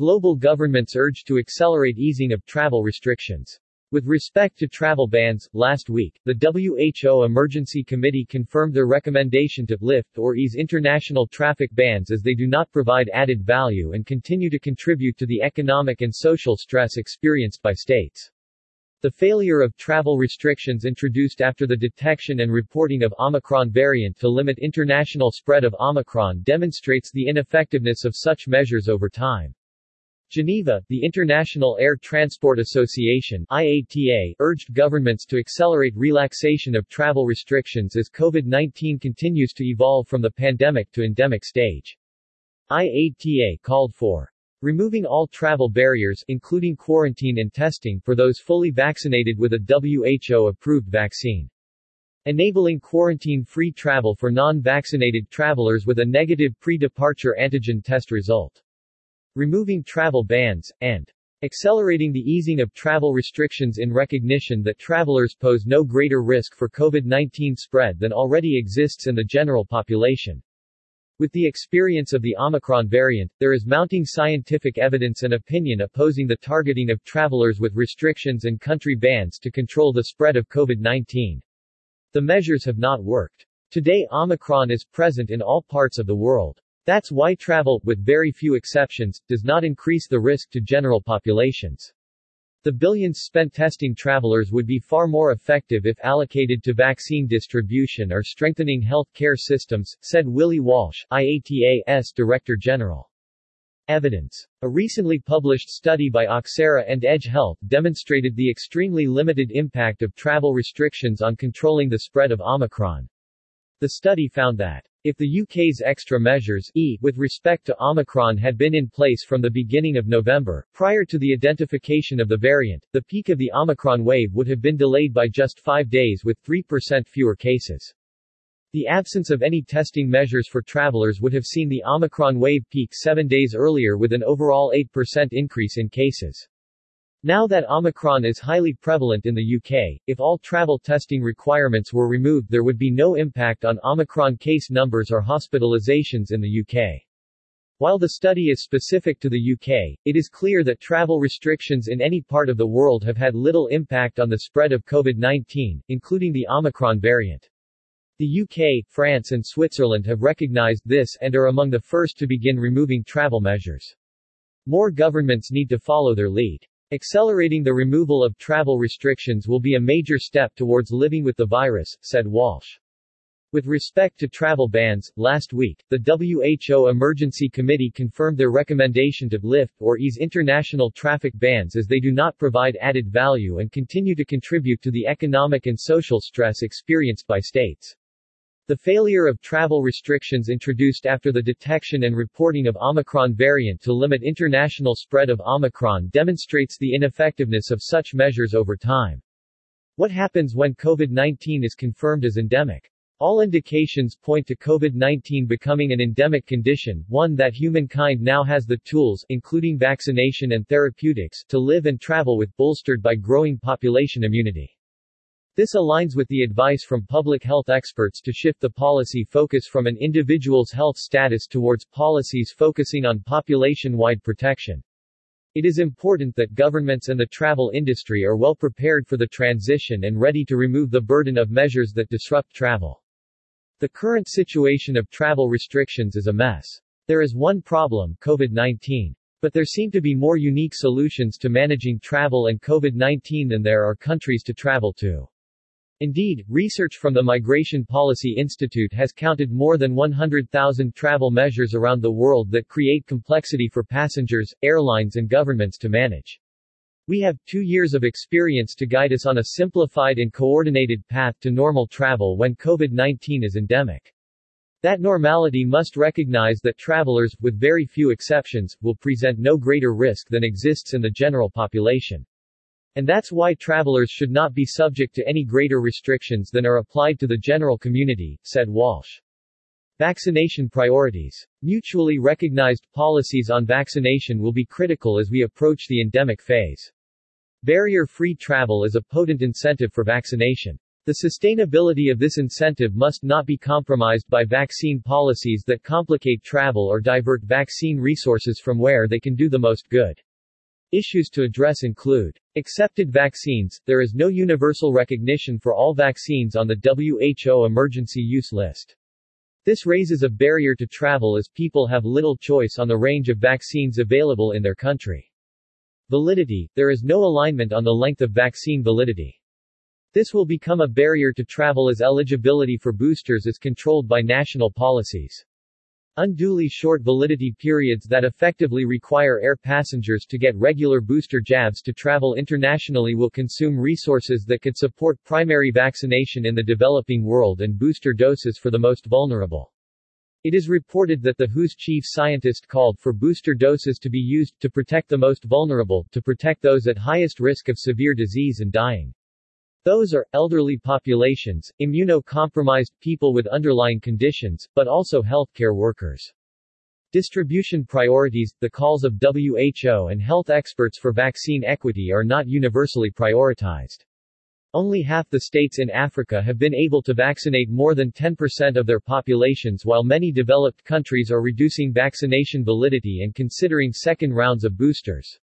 Global governments urged to accelerate easing of travel restrictions. With respect to travel bans, last week, the WHO Emergency Committee confirmed their recommendation to lift or ease international traffic bans as they do not provide added value and continue to contribute to the economic and social stress experienced by states. The failure of travel restrictions introduced after the detection and reporting of Omicron variant to limit international spread of Omicron demonstrates the ineffectiveness of such measures over time. Geneva, the International Air Transport Association IATA, urged governments to accelerate relaxation of travel restrictions as COVID-19 continues to evolve from the pandemic to endemic stage. IATA called for removing all travel barriers including quarantine and testing for those fully vaccinated with a WHO-approved vaccine. Enabling quarantine-free travel for non-vaccinated travelers with a negative pre-departure antigen test result removing travel bans, and accelerating the easing of travel restrictions in recognition that travelers pose no greater risk for COVID-19 spread than already exists in the general population. With the experience of the Omicron variant, there is mounting scientific evidence and opinion opposing the targeting of travelers with restrictions and country bans to control the spread of COVID-19. The measures have not worked. Today Omicron is present in all parts of the world. That's why travel, with very few exceptions, does not increase the risk to general populations. The billions spent testing travelers would be far more effective if allocated to vaccine distribution or strengthening health care systems, said Willie Walsh, IATA's Director General. Evidence. A recently published study by Oxera and Edge Health demonstrated the extremely limited impact of travel restrictions on controlling the spread of Omicron. The study found that if the UK's extra measures e, with respect to Omicron had been in place from the beginning of November, prior to the identification of the variant, the peak of the Omicron wave would have been delayed by just five days with 3% fewer cases. The absence of any testing measures for travelers would have seen the Omicron wave peak seven days earlier with an overall 8% increase in cases. Now that Omicron is highly prevalent in the UK, if all travel testing requirements were removed there would be no impact on Omicron case numbers or hospitalizations in the UK. While the study is specific to the UK, it is clear that travel restrictions in any part of the world have had little impact on the spread of COVID-19, including the Omicron variant. The UK, France and Switzerland have recognized this and are among the first to begin removing travel measures. More governments need to follow their lead. Accelerating the removal of travel restrictions will be a major step towards living with the virus, said Walsh. With respect to travel bans, last week, the WHO Emergency Committee confirmed their recommendation to lift or ease international traffic bans as they do not provide added value and continue to contribute to the economic and social stress experienced by states. The failure of travel restrictions introduced after the detection and reporting of Omicron variant to limit international spread of Omicron demonstrates the ineffectiveness of such measures over time. What happens when COVID-19 is confirmed as endemic? All indications point to COVID-19 becoming an endemic condition, one that humankind now has the tools, including vaccination and therapeutics, to live and travel with, bolstered by growing population immunity. This aligns with the advice from public health experts to shift the policy focus from an individual's health status towards policies focusing on population-wide protection. It is important that governments and the travel industry are well prepared for the transition and ready to remove the burden of measures that disrupt travel. The current situation of travel restrictions is a mess. There is one problem, COVID-19. But there seem to be more unique solutions to managing travel and COVID-19 than there are countries to travel to. Indeed, research from the Migration Policy Institute has counted more than 100,000 travel measures around the world that create complexity for passengers, airlines and governments to manage. We have two years of experience to guide us on a simplified and coordinated path to normal travel when COVID-19 is endemic. That normality must recognize that travelers, with very few exceptions, will present no greater risk than exists in the general population. And that's why travelers should not be subject to any greater restrictions than are applied to the general community, said Walsh. Vaccination priorities. Mutually recognized policies on vaccination will be critical as we approach the endemic phase. Barrier-free travel is a potent incentive for vaccination. The sustainability of this incentive must not be compromised by vaccine policies that complicate travel or divert vaccine resources from where they can do the most good. Issues to address include accepted vaccines. There is no universal recognition for all vaccines on the WHO emergency use list. This raises a barrier to travel as people have little choice on the range of vaccines available in their country. Validity. There is no alignment on the length of vaccine validity. This will become a barrier to travel as eligibility for boosters is controlled by national policies. Unduly short validity periods that effectively require air passengers to get regular booster jabs to travel internationally will consume resources that could support primary vaccination in the developing world and booster doses for the most vulnerable. It is reported that the WHO's chief scientist called for booster doses to be used to protect the most vulnerable, to protect those at highest risk of severe disease and dying. Those are, elderly populations, immunocompromised people with underlying conditions, but also healthcare workers. Distribution priorities The calls of WHO and health experts for vaccine equity are not universally prioritized. Only half the states in Africa have been able to vaccinate more than 10% of their populations while many developed countries are reducing vaccination validity and considering second rounds of boosters.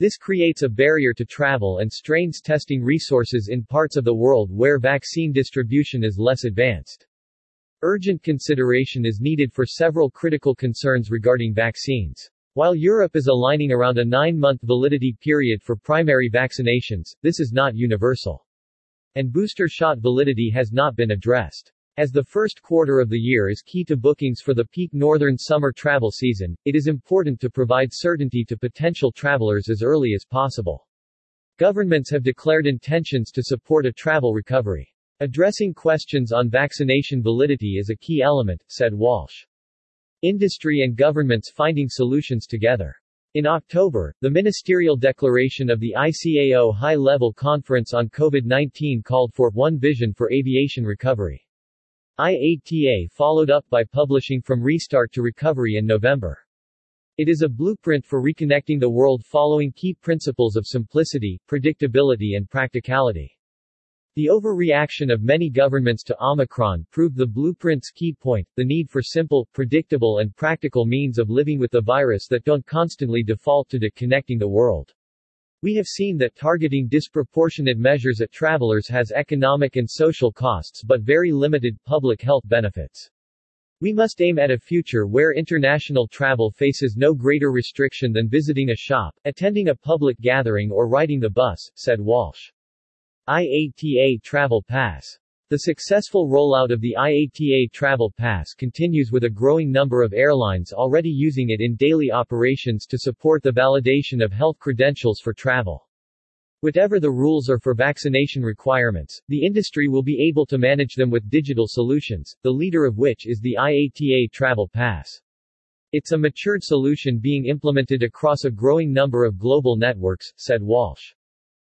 This creates a barrier to travel and strains testing resources in parts of the world where vaccine distribution is less advanced. Urgent consideration is needed for several critical concerns regarding vaccines. While Europe is aligning around a nine-month validity period for primary vaccinations, this is not universal. And booster shot validity has not been addressed. As the first quarter of the year is key to bookings for the peak northern summer travel season, it is important to provide certainty to potential travelers as early as possible. Governments have declared intentions to support a travel recovery. Addressing questions on vaccination validity is a key element, said Walsh. Industry and governments finding solutions together. In October, the ministerial declaration of the ICAO High-Level Conference on COVID-19 called for One Vision for Aviation Recovery. IATA followed up by publishing From Restart to Recovery in November. It is a blueprint for reconnecting the world following key principles of simplicity, predictability and practicality. The overreaction of many governments to Omicron proved the blueprint's key point, the need for simple, predictable and practical means of living with the virus that don't constantly default to connecting the world. We have seen that targeting disproportionate measures at travelers has economic and social costs but very limited public health benefits. We must aim at a future where international travel faces no greater restriction than visiting a shop, attending a public gathering or riding the bus, said Walsh. IATA Travel Pass the successful rollout of the IATA Travel Pass continues with a growing number of airlines already using it in daily operations to support the validation of health credentials for travel. Whatever the rules are for vaccination requirements, the industry will be able to manage them with digital solutions, the leader of which is the IATA Travel Pass. It's a matured solution being implemented across a growing number of global networks, said Walsh.